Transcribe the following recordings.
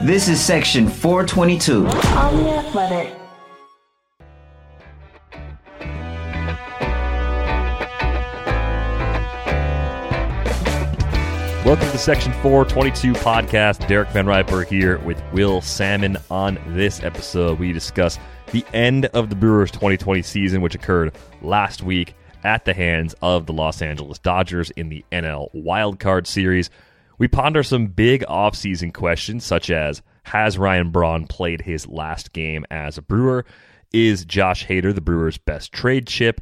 This is section 422. On the Athletic. Welcome to Section 422 podcast. Derek Van Riper here with Will Sammon. On this episode, we discuss the end of the Brewers 2020 season, which occurred last week at the hands of the Los Angeles Dodgers in the NL Wildcard Series. We ponder some big offseason questions, such as Has Ryan Braun played his last game as a Brewer? Is Josh Hader the Brewers' best trade chip?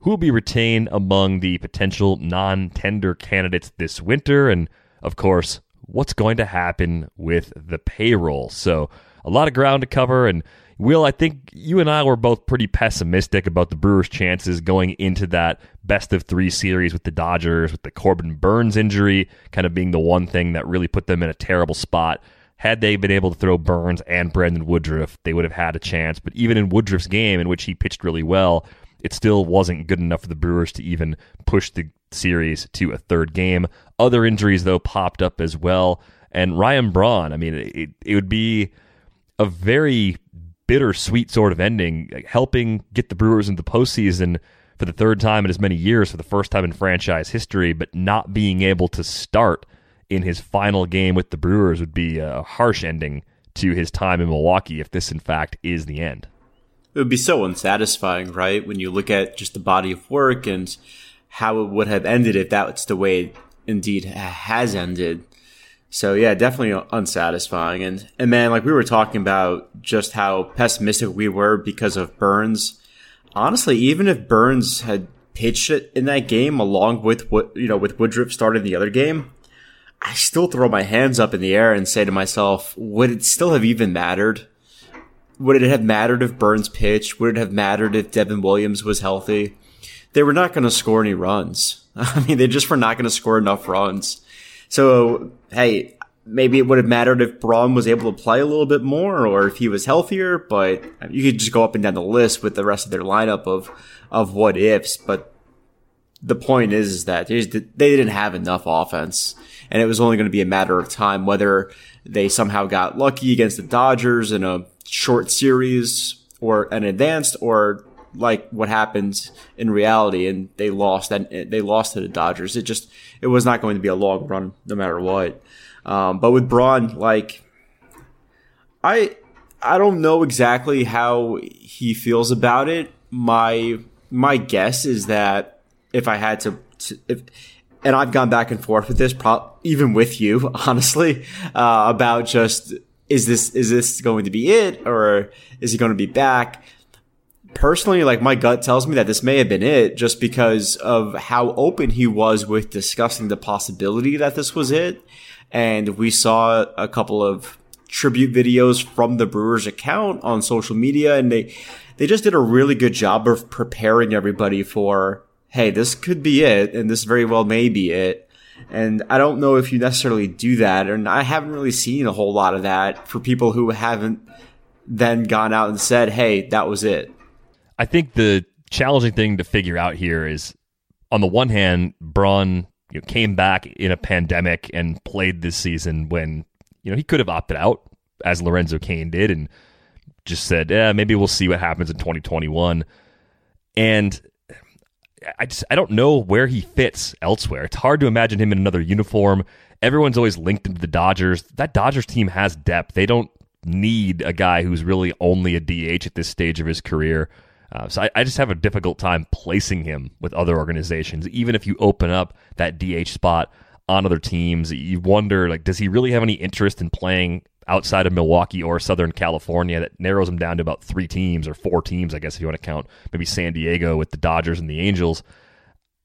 who will be retained among the potential non tender candidates this winter, and of course, what's going to happen with the payroll. So, a lot of ground to cover. And, Will, I think you and I were both pretty pessimistic about the Brewers' chances going into that best of three series with the Dodgers, with the Corbin Burnes injury kind of being the one thing that really put them in a terrible spot. Had they been able to throw Burnes and Brandon Woodruff, they would have had a chance. But even in Woodruff's game, in which he pitched really well, it still wasn't good enough for the Brewers to even push the series to a third game. Other injuries, though, popped up as well. And Ryan Braun, I mean, it, it would be a very bittersweet sort of ending, helping get the Brewers into the postseason for the third time in as many years, for the first time in franchise history, but not being able to start in his final game with the Brewers would be a harsh ending to his time in Milwaukee if this, in fact, is the end it would be so unsatisfying, right? When you look at just the body of work and how it would have ended if that's the way it indeed has ended. So yeah, definitely unsatisfying. And and man, like we were talking about just how pessimistic we were because of Burnes. Honestly, even if Burnes had pitched it in that game along with what you know with Woodruff starting the other game, I still throw my hands up in the air and say to myself, would it still have even mattered? Would it have mattered if Burnes pitched? Would it have mattered if Devin Williams was healthy? They were not going to score any runs. I mean, they just were not going to score enough runs. So, hey, maybe it would have mattered if Braun was able to play a little bit more or if he was healthier, but you could just go up and down the list with the rest of their lineup of, of what ifs. But the point is, is that they didn't have enough offense and it was only going to be a matter of time whether they somehow got lucky against the Dodgers in a short series or an advanced or like what happened in reality and they lost and they lost to the Dodgers. It just it was not going to be a long run no matter what. Um, but with Braun, like I I don't know exactly how he feels about it. My my guess is that if I had to, to if and I've gone back and forth with this, pro- even with you, honestly, uh, about just is this is this going to be it or is he going to be back? Personally, like my gut tells me that this may have been it just because of how open he was with discussing the possibility that this was it. And we saw a couple of tribute videos from the Brewers account on social media and they they just did a really good job of preparing everybody for hey, this could be it and this very well may be it. And I don't know if you necessarily do that, and I haven't really seen a whole lot of that for people who haven't then gone out and said, "Hey, that was it." I think the challenging thing to figure out here is, on the one hand, Braun you know, came back in a pandemic and played this season when you know he could have opted out as Lorenzo Cain did and just said, "Yeah, maybe we'll see what happens in 2021." And I just I don't know where he fits elsewhere. It's hard to imagine him in another uniform. Everyone's always linked him to the Dodgers. That Dodgers team has depth. They don't need a guy who's really only a DH at this stage of his career. Uh, so I, I, just have a difficult time placing him with other organizations. Even if you open up that DH spot on other teams, you wonder like, does he really have any interest in playing outside of Milwaukee or Southern California? That narrows him down to about three teams or four teams, I guess, if you want to count maybe San Diego with the Dodgers and the Angels.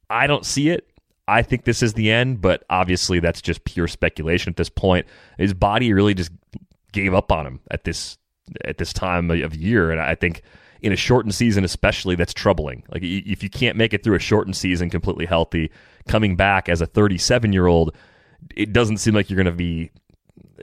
I don't see it. I think this is the end, but obviously that's just pure speculation at this point. His body really just gave up on him at this at this time of year, and I think in a shortened season, especially, that's troubling. Like if you can't make it through a shortened season completely healthy, coming back as a 37 year old, it doesn't seem like you're going to be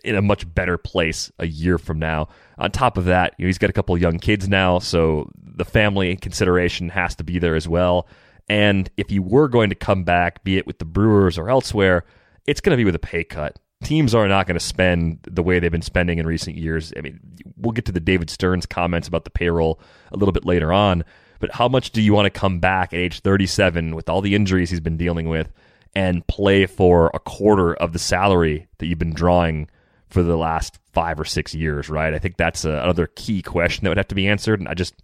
in a much better place a year from now. On top of that, you know, he's got a couple young kids now, so the family consideration has to be there as well. And if you were going to come back, be it with the Brewers or elsewhere, it's going to be with a pay cut teams are not going to spend the way they've been spending in recent years. I mean, we'll get to the David Stearns comments about the payroll a little bit later on, but how much do you want to come back at age 37 with all the injuries he's been dealing with and play for a quarter of the salary that you've been drawing for the last five or six years, right? I think that's a, another key question that would have to be answered. And I just,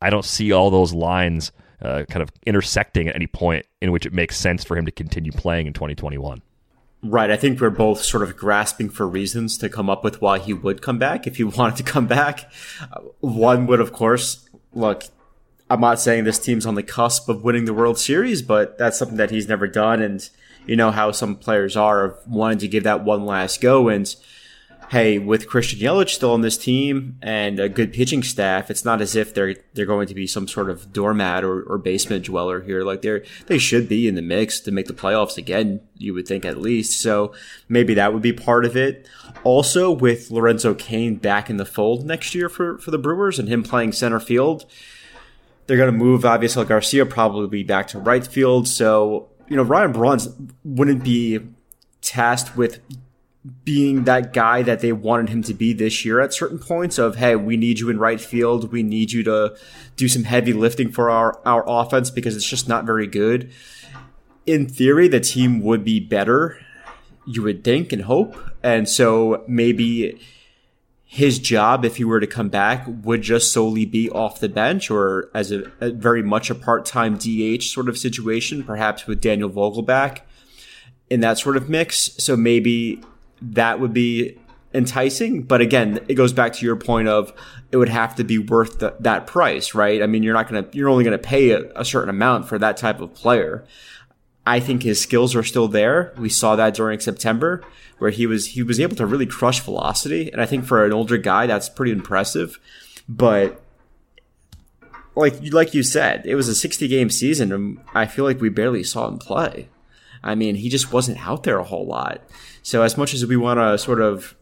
I don't see all those lines uh, kind of intersecting at any point in which it makes sense for him to continue playing in 2021. Right. I think we're both sort of grasping for reasons to come up with why he would come back if he wanted to come back. Uh, one would, of course, look, I'm not saying this team's on the cusp of winning the World Series, but that's something that he's never done. And you know how some players are of wanting to give that one last go. And hey, with Christian Yelich still on this team and a good pitching staff, it's not as if they're they're going to be some sort of doormat or, or basement dweller here. Like they're they should be in the mix to make the playoffs again. You would think at least. So maybe that would be part of it. Also, with Lorenzo Cain back in the fold next year for for the Brewers and him playing center field, they're going to move obviously Garcia probably be back to right field. So you know Ryan Braun's wouldn't be tasked with being that guy that they wanted him to be this year at certain points of hey we need you in right field. We need you to do some heavy lifting for our our offense because it's just not very good. In theory the team would be better you would think and hope. And so maybe his job if he were to come back would just solely be off the bench or as a, a very much a part-time DH sort of situation perhaps with Daniel Vogelbach in that sort of mix. So maybe that would be enticing. But again, it goes back to your point of it would have to be worth the, that price, right? I mean, you're not going to, you're only going to pay a, a, certain amount for that type of player. I think his skills are still there. We saw that during September where he was, he was able to really crush velocity. And I think for an older guy, that's pretty impressive. But like, like you said, it was a 60 game season and I feel like we barely saw him play. I mean, he just wasn't out there a whole lot. So as much as we want to sort of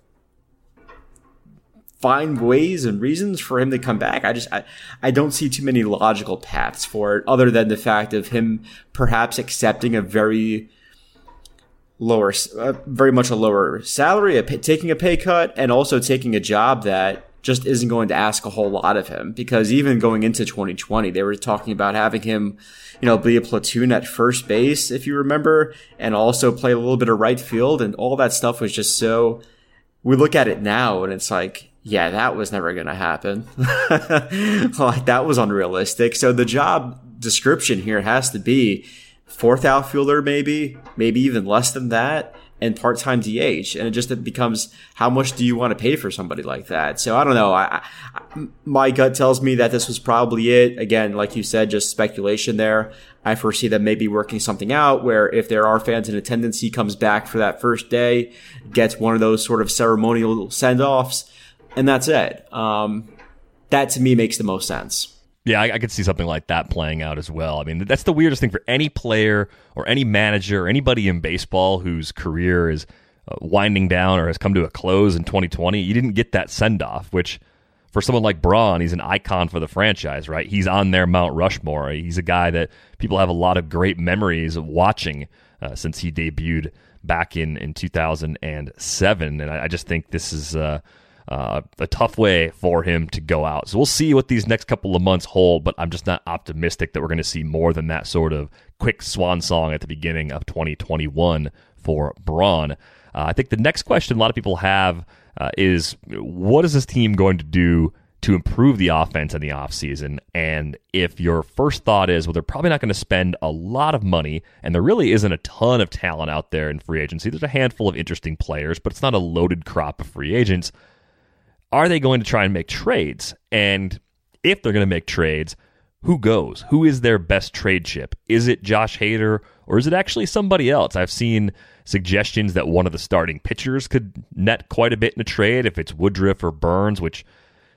find ways and reasons for him to come back, I just I, I don't see too many logical paths for it other than the fact of him perhaps accepting a very lower uh, very much a lower salary, a pay, taking a pay cut and also taking a job that just isn't going to ask a whole lot of him because even going into 2020, they were talking about having him, you know, be a platoon at first base, if you remember, and also play a little bit of right field. And all that stuff was just so, we look at it now and it's like, yeah, that was never going to happen. like that was unrealistic. So the job description here has to be fourth outfielder, maybe, maybe even less than that and part-time DH, and it just it becomes how much do you want to pay for somebody like that? So I don't know. I, I, my gut tells me that this was probably it. Again, like you said, just speculation there. I foresee them maybe working something out where if there are fans in attendance, he comes back for that first day, gets one of those sort of ceremonial send-offs, and that's it. Um, that to me makes the most sense. Yeah, I, I, could see something like that playing out as well. I mean, that's the weirdest thing for any player or any manager or anybody in baseball whose career is uh, winding down or has come to a close in 2020. You didn't get that send off, which for someone like Braun, he's an icon for the franchise, right? He's on their Mount Rushmore. He's a guy that people have a lot of great memories of watching uh, since he debuted back in, in 2007. And I, I just think this is uh, uh, a tough way for him to go out. So we'll see what these next couple of months hold, but I'm just not optimistic that we're going to see more than that sort of quick swan song at the beginning of 2021 for Braun. Uh, I think the next question a lot of people have uh, is what is this team going to do to improve the offense in the offseason? And if your first thought is, well, they're probably not going to spend a lot of money, and there really isn't a ton of talent out there in free agency, there's a handful of interesting players, but it's not a loaded crop of free agents. Are they going to try and make trades? And if they're going to make trades, who goes? Who is their best trade chip? Is it Josh Hader or is it actually somebody else? I've seen suggestions that one of the starting pitchers could net quite a bit in a trade if it's Woodruff or Burnes, which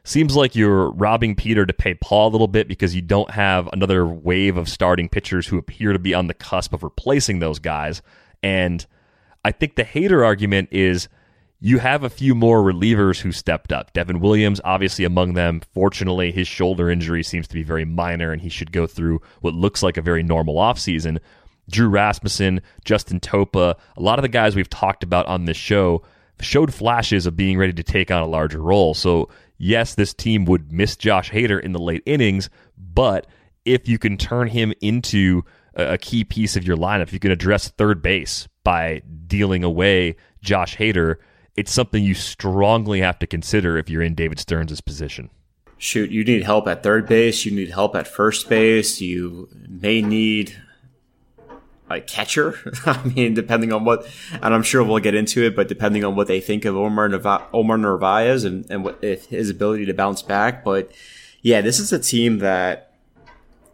seems like you're robbing Peter to pay Paul a little bit because you don't have another wave of starting pitchers who appear to be on the cusp of replacing those guys. And I think the Hader argument is you have a few more relievers who stepped up. Devin Williams, obviously among them. Fortunately, his shoulder injury seems to be very minor, and he should go through what looks like a very normal offseason. Drew Rasmussen, Justin Topa, a lot of the guys we've talked about on this show showed flashes of being ready to take on a larger role. So, yes, this team would miss Josh Hader in the late innings, but if you can turn him into a key piece of your lineup, you can address third base by dealing away Josh Hader it's something you strongly have to consider if you're in David Stearns' position. Shoot, you need help at third base. You need help at first base. You may need a catcher. I mean, depending on what, and I'm sure we'll get into it, but depending on what they think of Omar, Narva- Omar Narvaez and, and what, his ability to bounce back. But yeah, this is a team that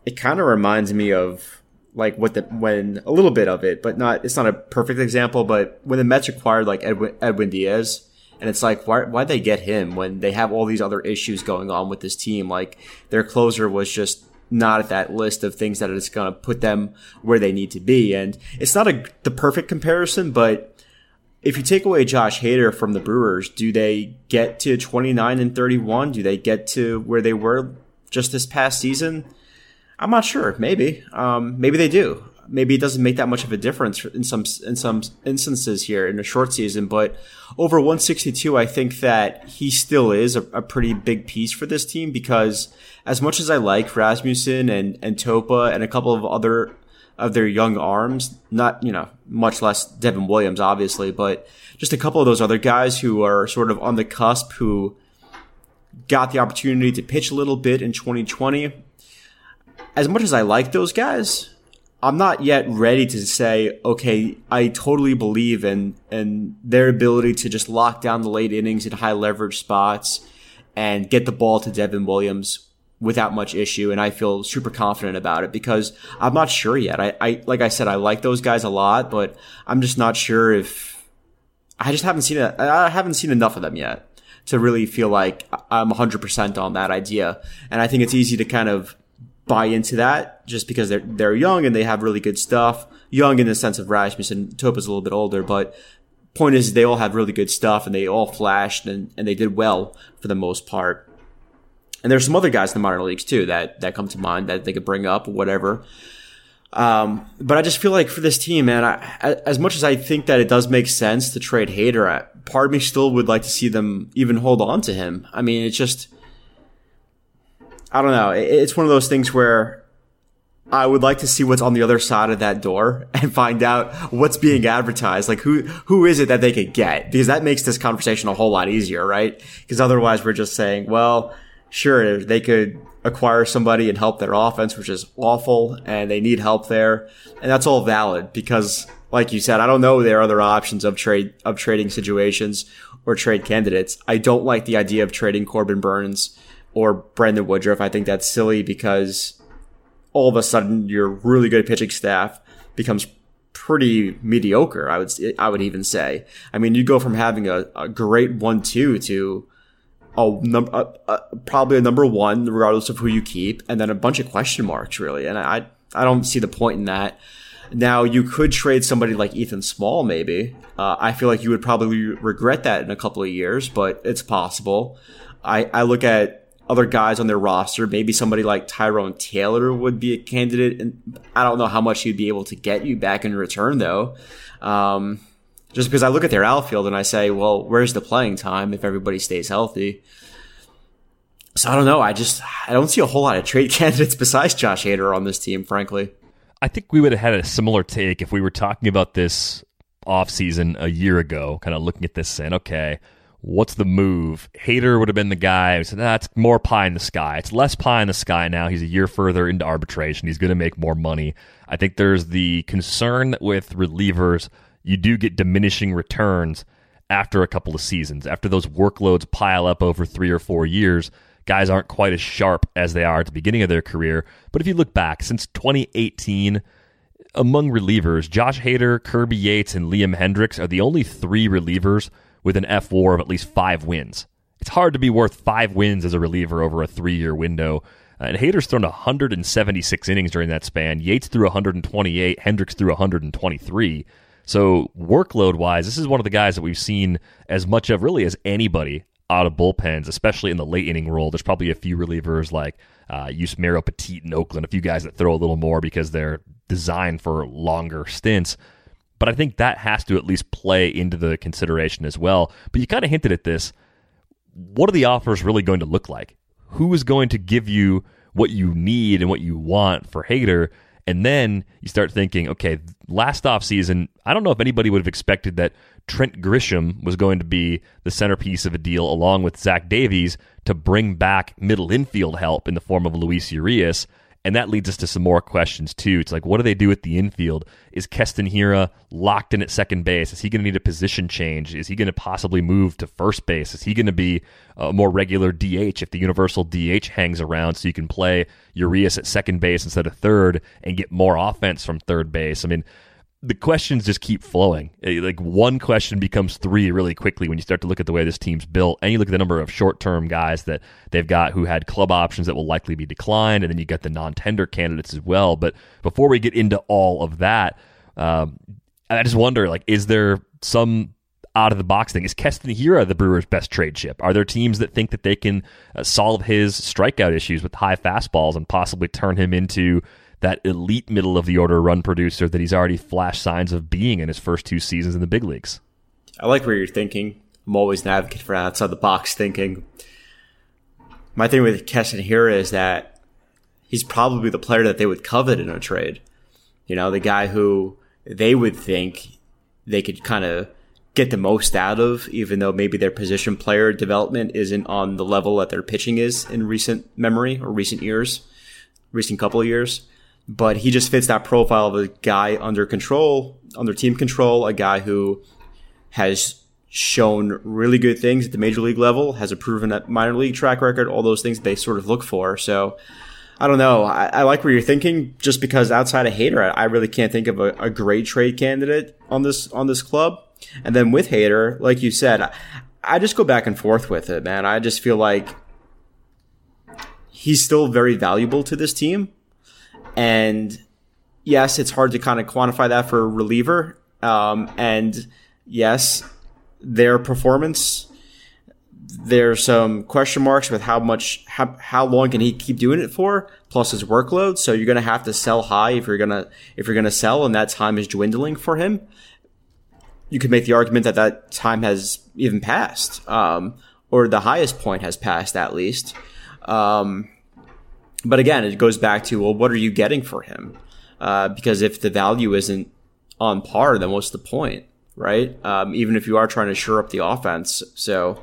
it kind of reminds me of like what the when a little bit of it, but not it's not a perfect example. But when the Mets acquired like Edwin, Edwin Diaz, and it's like why why they get him when they have all these other issues going on with this team? Like their closer was just not at that list of things that is going to put them where they need to be. And it's not a the perfect comparison, but if you take away Josh Hader from the Brewers, do they get to 29 and 31? Do they get to where they were just this past season? I'm not sure. Maybe. Um, maybe they do. Maybe it doesn't make that much of a difference in some in some instances here in a short season, but over 162, I think that he still is a, a pretty big piece for this team because as much as I like Rasmussen and and Topa and a couple of other of their young arms, not you know much less Devin Williams, obviously, but just a couple of those other guys who are sort of on the cusp who got the opportunity to pitch a little bit in 2020 as much as I like those guys, I'm not yet ready to say, okay, I totally believe in in their ability to just lock down the late innings in high leverage spots and get the ball to Devin Williams without much issue. And I feel super confident about it because I'm not sure yet. I, I like I said, I like those guys a lot, but I'm just not sure if I just haven't seen it. I haven't seen enough of them yet to really feel like I'm 100% on that idea. And I think it's easy to kind of buy into that just because they're they're young and they have really good stuff. Young in the sense of Rasmussen, Topa's a little bit older, but point is they all have really good stuff and they all flashed and, and they did well for the most part. And there's some other guys in the minor leagues too that that come to mind that they could bring up whatever. Um, but I just feel like for this team, man, I, as much as I think that it does make sense to trade Hader, part of me still would like to see them even hold on to him. I mean, it's just I don't know. It's one of those things where I would like to see what's on the other side of that door and find out what's being advertised. Like who who is it that they could get? Because that makes this conversation a whole lot easier, right? Because otherwise we're just saying, well, sure, they could acquire somebody and help their offense, which is awful, and they need help there. And that's all valid because like you said, I don't know there are other options of trade of trading situations or trade candidates. I don't like the idea of trading Corbin Burnes or Brandon Woodruff. I think that's silly because all of a sudden your really good pitching staff becomes pretty mediocre. I would I would even say. I mean, you go from having a, a great one two to a, num- a, a, probably a number one, regardless of who you keep, and then a bunch of question marks really. And I I don't see the point in that. Now you could trade somebody like Ethan Small, maybe. Uh, I feel like you would probably regret that in a couple of years, but it's possible. I, I look at other guys on their roster. Maybe somebody like Tyrone Taylor would be a candidate, and I don't know how much he'd be able to get you back in return, though. Um, just because I look at their outfield and I say, well, where's the playing time if everybody stays healthy? So I don't know. I just I don't see a whole lot of trade candidates besides Josh Hader on this team, frankly. I think we would have had a similar take if we were talking about this offseason a year ago, kind of looking at this saying, okay, what's the move? Hader would have been the guy who said, that's nah, more pie in the sky. It's less pie in the sky now. He's a year further into arbitration. He's going to make more money. I think there's the concern with relievers. You do get diminishing returns after a couple of seasons. After those workloads pile up over three or four years, guys aren't quite as sharp as they are at the beginning of their career. But if you look back, since 2018, among relievers, Josh Hader, Kirby Yates, and Liam Hendriks are the only three relievers with an fWAR of at least five wins. It's hard to be worth five wins as a reliever over a three year window. Uh, and Hader's thrown 176 innings during that span. Yates threw 128. Hendriks threw 123. So workload wise, this is one of the guys that we've seen as much of really as anybody out of bullpens, especially in the late inning role. There's probably a few relievers like uh, Yusmeiro Petit in Oakland, a few guys that throw a little more because they're designed for longer stints. But I think that has to at least play into the consideration as well. But you kind of hinted at this. What are the offers really going to look like? Who is going to give you what you need and what you want for Hader? And then you start thinking, okay, last offseason, I don't know if anybody would have expected that Trent Grisham was going to be the centerpiece of a deal along with Zach Davies to bring back middle infield help in the form of Luis Urias. And that leads us to some more questions too. It's like, what do they do at the infield? Is Keston Hiura locked in at second base? Is he going to need a position change? Is he going to possibly move to first base? Is he going to be a more regular DH if the universal DH hangs around so you can play Urias at second base instead of third and get more offense from third base? I mean, the questions just keep flowing. Eh, like one question becomes three really quickly when you start to look at the way this team's built, and you look at the number of short-term guys that they've got who had club options that will likely be declined, and then you get the non-tender candidates as well. But before we get into all of that, um, I just wonder, like, is there some out of the box thing? Is Keston Hiura the Brewers' best trade chip? Are there teams that think that they can uh, solve his strikeout issues with high fastballs and possibly turn him into that elite middle of the order run producer that he's already flashed signs of being in his first two seasons in the big leagues. I like where you're thinking. I'm always an advocate for outside the box thinking. My thing with Keston here is that he's probably the player that they would covet in a trade. You know, the guy who they would think they could kind of get the most out of, even though maybe their position player development isn't on the level that their pitching is in recent memory or recent years, recent couple of years but he just fits that profile of a guy under control, under team control, a guy who has shown really good things at the major league level, has a proven minor league track record, all those things they sort of look for. So I don't know. I, I like where you're thinking just because outside of Hader, I, I really can't think of a, a, great trade candidate on this, on this club. And then with Hader, like you said, I, I just go back and forth with it, man. I just feel like he's still very valuable to this team and yes, it's hard to kind of quantify that for a reliever. Um, and yes, their performance, there's some question marks with how much, how, how long can he keep doing it for, plus his workload. So you're going to have to sell high if you're going to, if you're going to sell and that time is dwindling for him. You could make the argument that that time has even passed, um, or the highest point has passed at least. Um, but again, it goes back to well, what are you getting for him? Uh, because if the value isn't on par, then what's the point, right? Um, even if you are trying to shore up the offense, so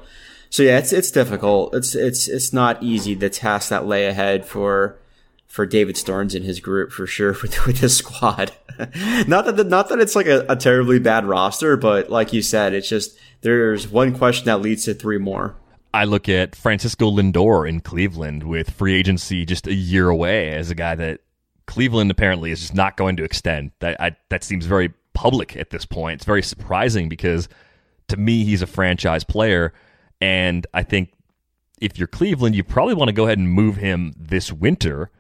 so yeah, it's it's difficult. It's it's it's not easy the task that lay ahead for for David Stearns and his group for sure with, with his squad. not that the, not that it's like a, a terribly bad roster, but like you said, it's just there's one question that leads to three more. I look at Francisco Lindor in Cleveland with free agency just a year away as a guy that Cleveland apparently is just not going to extend. That I, that seems very public at this point. It's very surprising because to me he's a franchise player, and I think if you're Cleveland, you probably want to go ahead and move him this winter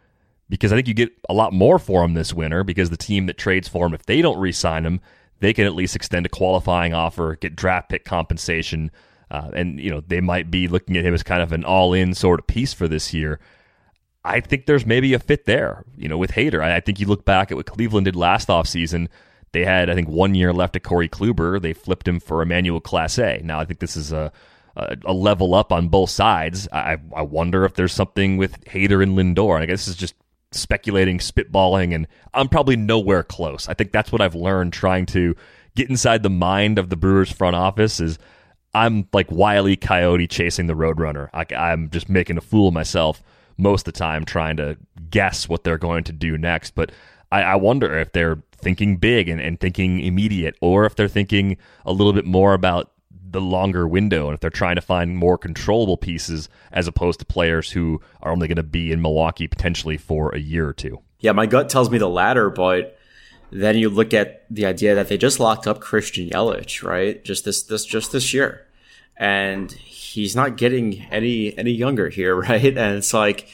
because I think you get a lot more for him this winter because the team that trades for him, if they don't re-sign him, they can at least extend a qualifying offer, get draft pick compensation uh, and you know they might be looking at him as kind of an all-in sort of piece for this year. I think there's maybe a fit there, you know, with Hader. I, I think you look back at what Cleveland did last offseason. They had, I think, one year left of Corey Kluber. They flipped him for Emmanuel Clase. Now, I think this is a, a, a level up on both sides. I, I wonder if there's something with Hader and Lindor. I guess this is just speculating, spitballing, and I'm probably nowhere close. I think that's what I've learned trying to get inside the mind of the Brewers front office is I'm like wily Coyote chasing the Roadrunner. I, I'm just making a fool of myself most of the time trying to guess what they're going to do next. But I, I wonder if they're thinking big and, and thinking immediate, or if they're thinking a little bit more about the longer window and if they're trying to find more controllable pieces as opposed to players who are only going to be in Milwaukee potentially for a year or two. Yeah, my gut tells me the latter, but then you look at the idea that they just locked up Christian Yelich, right? Just this this just this year. And he's not getting any any younger here, right? And it's like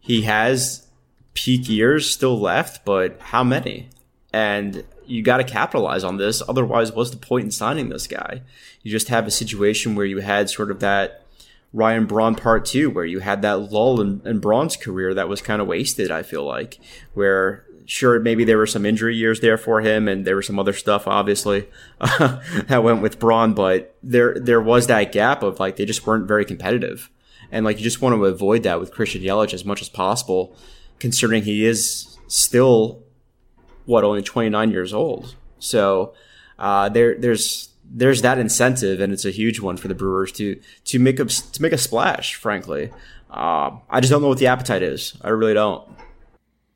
he has peak years still left, but how many? And you got to capitalize on this. Otherwise, what's the point in signing this guy? You just have a situation where you had sort of that Ryan Braun part two, where you had that lull in, in Braun's career that was kind of wasted. I feel like where sure maybe there were some injury years there for him, and there was some other stuff obviously that went with Braun, but there there was that gap of like they just weren't very competitive, and like you just want to avoid that with Christian Yelich as much as possible, considering he is still what only 29 years old. So uh, there there's there's that incentive, and it's a huge one for the Brewers to to make a to make a splash. Frankly, uh, I just don't know what the appetite is. I really don't.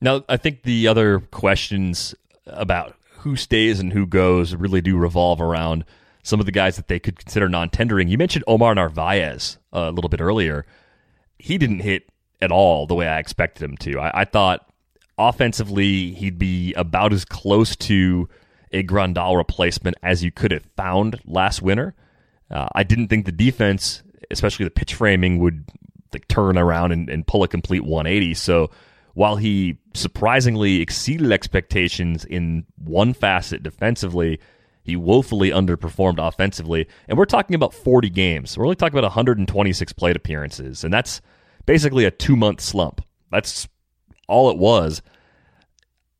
Now, I think the other questions about who stays and who goes really do revolve around some of the guys that they could consider non-tendering. You mentioned Omar Narvaez a little bit earlier. He didn't hit at all the way I expected him to. I, I thought offensively he'd be about as close to a Grandal replacement as you could have found last winter. Uh, I didn't think the defense, especially the pitch framing, would like turn around and, and pull a complete 180. So while he surprisingly exceeded expectations in one facet defensively, he woefully underperformed offensively. And we're talking about 40 games. We're only talking about 126 plate appearances. And that's basically a two month slump. That's all it was.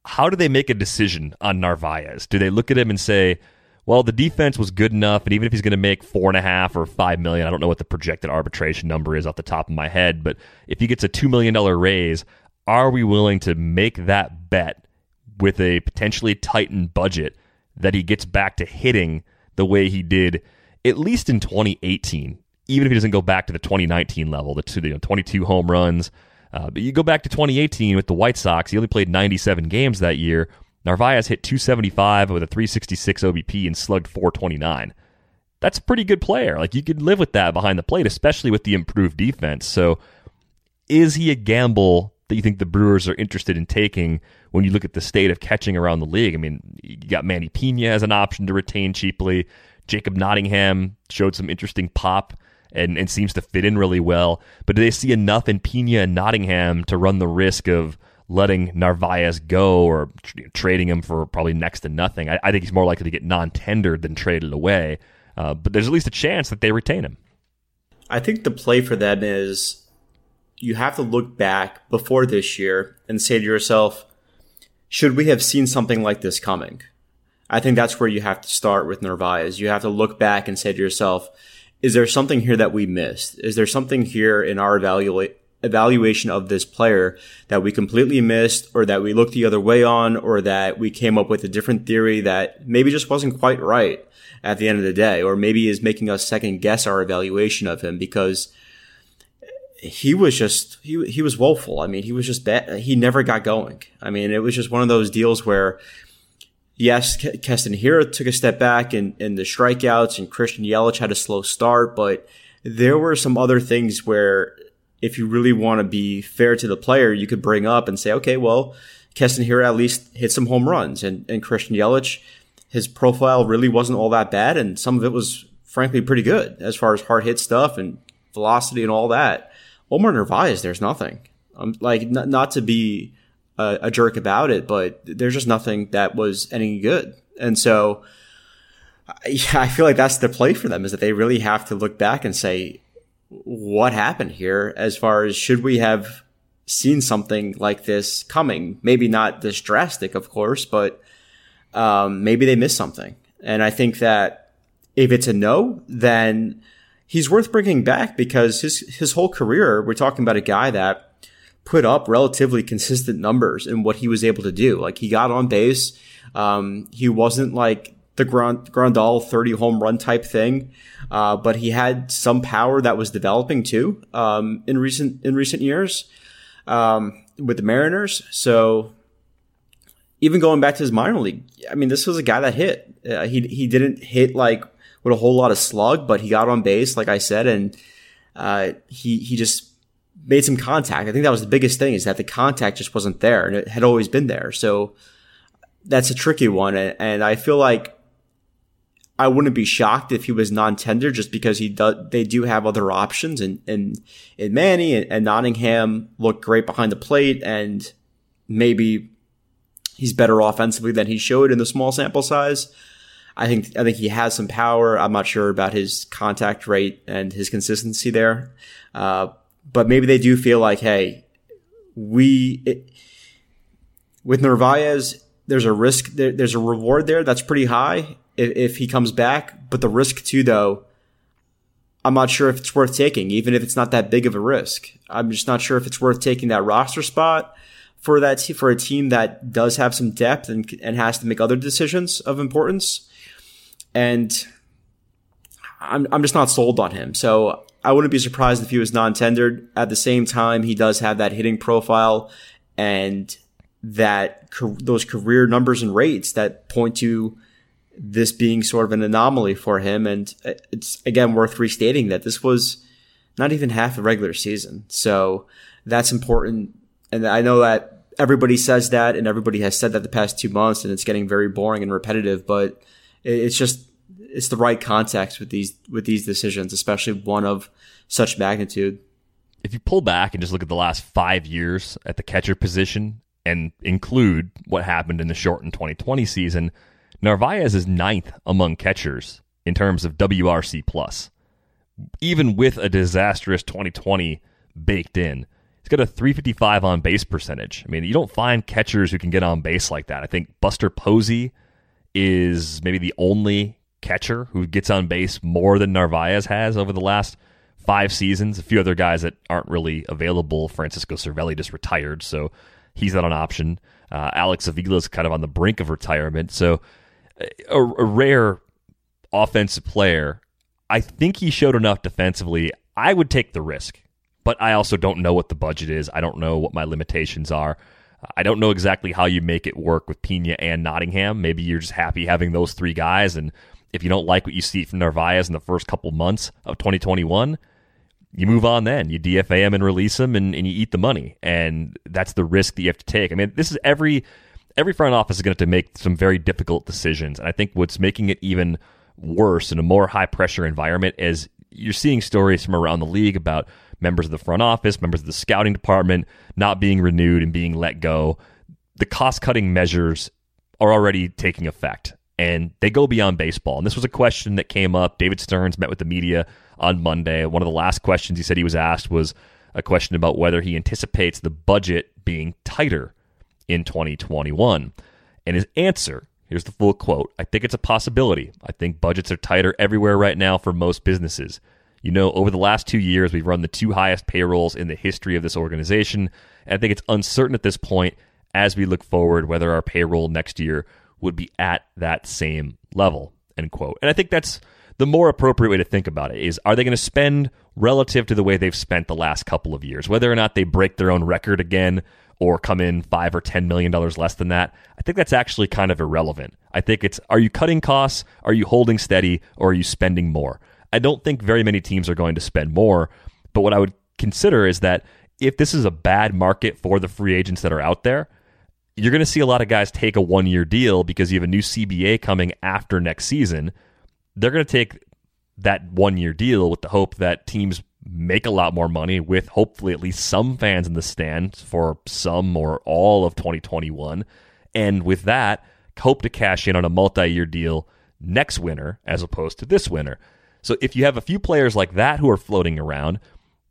How do they make a decision on Narvaez? Do they look at him and say, well, the defense was good enough, and even if he's going to make four and a half or five million, I don't know what the projected arbitration number is off the top of my head, but if he gets a two million dollar raise, are we willing to make that bet with a potentially tightened budget that he gets back to hitting the way he did at least in 2018, even if he doesn't go back to the 2019 level, the two, you know, 22 home runs. Uh, but you go back to 2018 with the White Sox, he only played 97 games that year. Narvaez hit 275 with a 366 OBP and slugged 429. That's a pretty good player. Like you could live with that behind the plate, especially with the improved defense. So, is he a gamble that you think the Brewers are interested in taking when you look at the state of catching around the league? I mean, you got Manny Piña as an option to retain cheaply. Jacob Nottingham showed some interesting pop and, and seems to fit in really well. But do they see enough in Piña and Nottingham to run the risk of letting Narvaez go or trading him for probably next to nothing? I, I think he's more likely to get non tendered than traded away. Uh, but there's at least a chance that they retain him. I think the play for them is you have to look back before this year and say to yourself, should we have seen something like this coming? I think that's where you have to start with Narvaez. You have to look back and say to yourself, is there something here that we missed? Is there something here in our evaluation of this player that we completely missed or that we looked the other way on or that we came up with a different theory that maybe just wasn't quite right at the end of the day or maybe is making us second guess our evaluation of him because he was just he he was woeful. I mean, he was just bad. He never got going. I mean, it was just one of those deals where yes, Keston Hiura took a step back in, in the strikeouts and Christian Yelich had a slow start, but there were some other things where if you really want to be fair to the player, you could bring up and say, okay, well, Keston Hiura at least hit some home runs and, and Christian Yelich, his profile really wasn't all that bad. And some of it was frankly pretty good as far as hard hit stuff and velocity and all that. Omar Narvaez, there's nothing. Um, like n- not to be a, a, jerk about it, but there's just nothing that was any good. And so yeah, I feel like that's the play for them is that they really have to look back and say, what happened here as far as should we have seen something like this coming? Maybe not this drastic, of course, but um, maybe they missed something. And I think that if it's a no, then he's worth bringing back because his his whole career, we're talking about a guy that put up relatively consistent numbers in what he was able to do. Like he got on base. Um, he wasn't like the Grand, Grandal 30 home run type thing. Uh, but he had some power that was developing too, um, in recent, in recent years, um, with the Mariners. So even going back to his minor league, I mean, this was a guy that hit. Uh, he, he didn't hit like with a whole lot of slug, but he got on base, like I said, and, uh, he, he just made some contact. I think that was the biggest thing is that the contact just wasn't there and it had always been there. So that's a tricky one. And, and I feel like I wouldn't be shocked if he was non-tender just because he does, they do have other options and, and, and Manny and, and Nottingham look great behind the plate and maybe he's better offensively than he showed in the small sample size. I think, I think he has some power. I'm not sure about his contact rate and his consistency there. Uh, but maybe they do feel like, hey, we, it, with Narvaez, there's a risk, there, there's a reward there that's pretty high if, if he comes back. But the risk too, though, I'm not sure if it's worth taking, even if it's not that big of a risk. I'm just not sure if it's worth taking that roster spot for that for a team that does have some depth and and has to make other decisions of importance. And I'm I'm just not sold on him. So I wouldn't be surprised if he was non-tendered. At the same time, he does have that hitting profile and that those career numbers and rates that point to this being sort of an anomaly for him. And uh, it's again worth restating that this was not even half a regular season. So that's important. And I know that everybody says that and everybody has said that the past two months and it's getting very boring and repetitive, but it's just, it's the right context with these, with these decisions, especially one of such magnitude. If you pull back and just look at the last five years at the catcher position and include what happened in the shortened 2020 season, Narvaez is ninth among catchers in terms of WRC plus, even with a disastrous 2020 baked in. He's got a 355 on base percentage. I mean, you don't find catchers who can get on base like that. I think Buster Posey is maybe the only catcher who gets on base more than Narvaez has over the last five seasons. A few other guys that aren't really available. Francisco Cervelli just retired, so he's not an option. Uh, Alex Avila is kind of on the brink of retirement. So a, a rare offensive player. I think he showed enough defensively. I would take the risk, but I also don't know what the budget is. I don't know what my limitations are. I don't know exactly how you make it work with Piña and Nottingham. Maybe you're just happy having those three guys, and if you don't like what you see from Narvaez in the first couple months of 2021, you move on then. You DFA him and release him, and, and you eat the money. And that's the risk that you have to take. I mean, this is every every front office is going to have to make some very difficult decisions. And I think what's making it even worse in a more high pressure environment is you're seeing stories from around the league about members of the front office, members of the scouting department not being renewed and being let go. The cost cutting measures are already taking effect and they go beyond baseball. And this was a question that came up. David Stearns met with the media on Monday. One of the last questions he said he was asked was a question about whether he anticipates the budget being tighter in 2021. And his answer here's the full quote I think it's a possibility. I think budgets are tighter everywhere right now for most businesses. You know, over the last two years, we've run the two highest payrolls in the history of this organization. And I think it's uncertain at this point as we look forward whether our payroll next year would be at that same level. End quote. And I think that's the more appropriate way to think about it is are they going to spend relative to the way they've spent the last couple of years? Whether or not they break their own record again or come in five or ten million dollars less than that, I think that's actually kind of irrelevant. I think it's are you cutting costs, are you holding steady, or are you spending more? I don't think very many teams are going to spend more, but what I would consider is that if this is a bad market for the free agents that are out there, you're going to see a lot of guys take a one year deal because you have a new CBA coming after next season. They're going to take that one year deal with the hope that teams make a lot more money with hopefully at least some fans in the stands for some or all of 2021. And with that, hope to cash in on a multi year deal next winter as opposed to this winter. So if you have a few players like that who are floating around,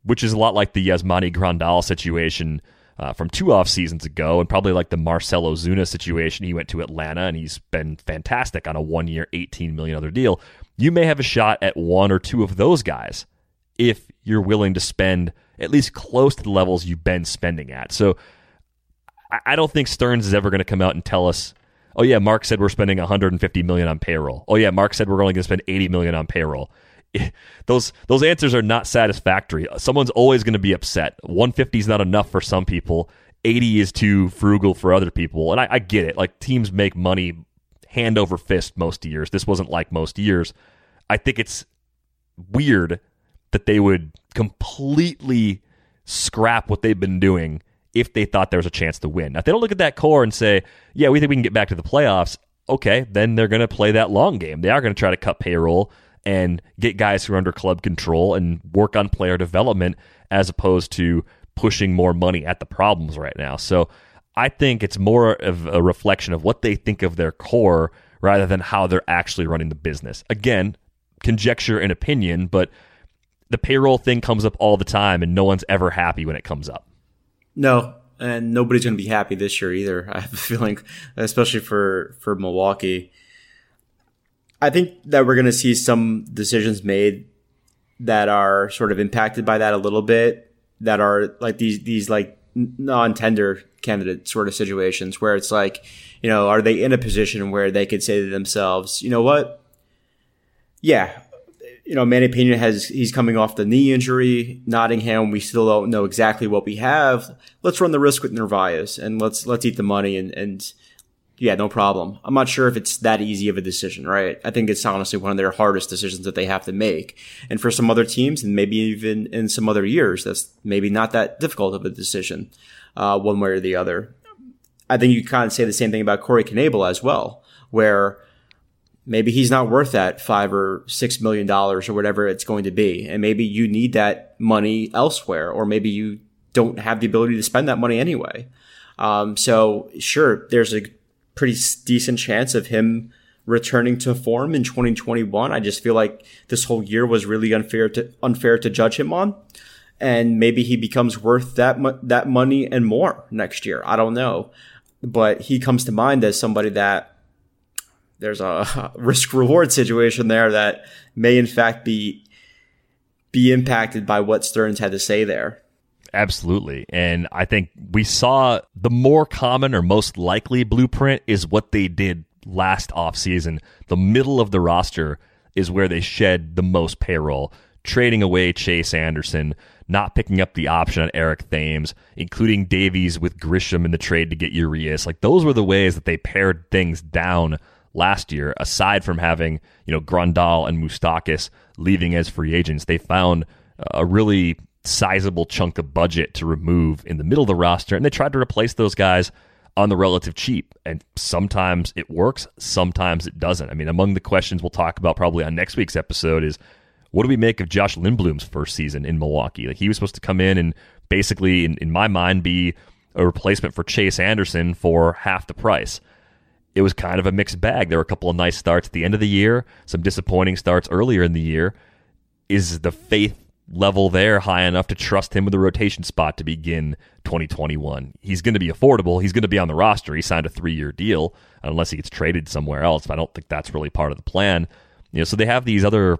which is a lot like the Yasmani Grandal situation uh, from two off seasons ago, and probably like the Marcell Ozuna situation. He went to Atlanta and he's been fantastic on a one year, $18 million deal. You may have a shot at one or two of those guys if you're willing to spend at least close to the levels you've been spending at. So I don't think Stearns is ever going to come out and tell us, "Oh yeah, Mark said we're spending 150 million on payroll." Oh yeah, Mark said we're only going to spend 80 million on payroll. those those answers are not satisfactory. Someone's always going to be upset. 150 is not enough for some people. 80 is too frugal for other people, and I, I get it. Like teams make money hand over fist most years. This wasn't like most years. I think it's weird that they would completely scrap what they've been doing if they thought there was a chance to win. Now, if they don't look at that core and say, yeah, we think we can get back to the playoffs, okay, then they're going to play that long game. They are going to try to cut payroll and get guys who are under club control and work on player development as opposed to pushing more money at the problems right now. So I think it's more of a reflection of what they think of their core rather than how they're actually running the business. Again, conjecture and opinion, but the payroll thing comes up all the time and no one's ever happy when it comes up. No, and nobody's going to be happy this year either. I have a feeling, especially for for Milwaukee. I think that we're going to see some decisions made that are sort of impacted by that a little bit. That are like these these like non-tender candidate sort of situations where it's like, you know, are they in a position where they could say to themselves, you know what? Yeah, you know, Manny Piña has he's coming off the knee injury. Nottingham, we still don't know exactly what we have. Let's run the risk with Narváez and let's let's eat the money and and yeah, no problem. I'm not sure if it's that easy of a decision, right? I think it's honestly one of their hardest decisions that they have to make. And for some other teams, and maybe even in some other years, that's maybe not that difficult of a decision, uh, one way or the other. I think you kind of say the same thing about Corey Knebel as well, where maybe he's not worth that five or six million dollars or whatever it's going to be. And maybe you need that money elsewhere, or maybe you don't have the ability to spend that money anyway. Um, so sure, there's a pretty decent chance of him returning to form in 2021. I just feel like this whole year was really unfair to unfair to judge him on. And maybe he becomes worth that that money and more next year. I don't know, but he comes to mind as somebody that there's a risk reward situation there that may in fact be be impacted by what Stearns had to say there. Absolutely. And I think we saw the more common or most likely blueprint is what they did last offseason. The middle of the roster is where they shed the most payroll, trading away Chase Anderson, not picking up the option on Eric Thames, including Davies with Grisham in the trade to get Urias. Like those were the ways that they pared things down last year, aside from having, you know, Grandal and Moustakas leaving as free agents, they found a really sizable chunk of budget to remove in the middle of the roster, and they tried to replace those guys on the relative cheap. And sometimes it works, sometimes it doesn't. I mean, among the questions we'll talk about probably on next week's episode is what do we make of Josh Lindblom's first season in Milwaukee? Like he was supposed to come in and basically, in, in my mind, be a replacement for Chase Anderson for half the price it was kind of a mixed bag. There were a couple of nice starts at the end of the year, some disappointing starts earlier in the year. Is the faith level there high enough to trust him with a rotation spot to begin 2021? He's going to be affordable. He's going to be on the roster. He signed a three year deal unless he gets traded somewhere else. But I don't think that's really part of the plan. You know, so they have these other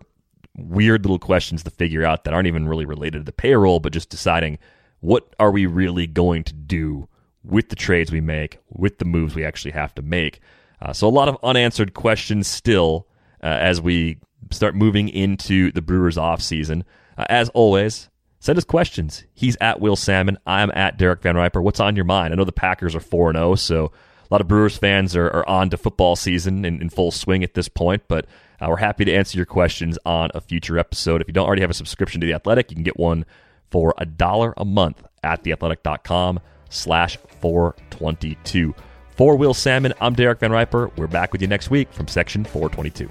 weird little questions to figure out that aren't even really related to the payroll, but just deciding what are we really going to do with the trades we make, with the moves we actually have to make. Uh, so a lot of unanswered questions still uh, as we start moving into the Brewers off season. Uh, as always, send us questions. He's at Will Sammon. I'm at Derek Van Riper. What's on your mind? I know the Packers are 4 0, so A lot of Brewers fans are, are on to football season in, in full swing at this point, but uh, we're happy to answer your questions on a future episode. If you don't already have a subscription to The Athletic, you can get one for a dollar a month at theathletic.com slash 422. For Will Sammon, I'm Derek Van Riper. We're back with you next week from Section 422.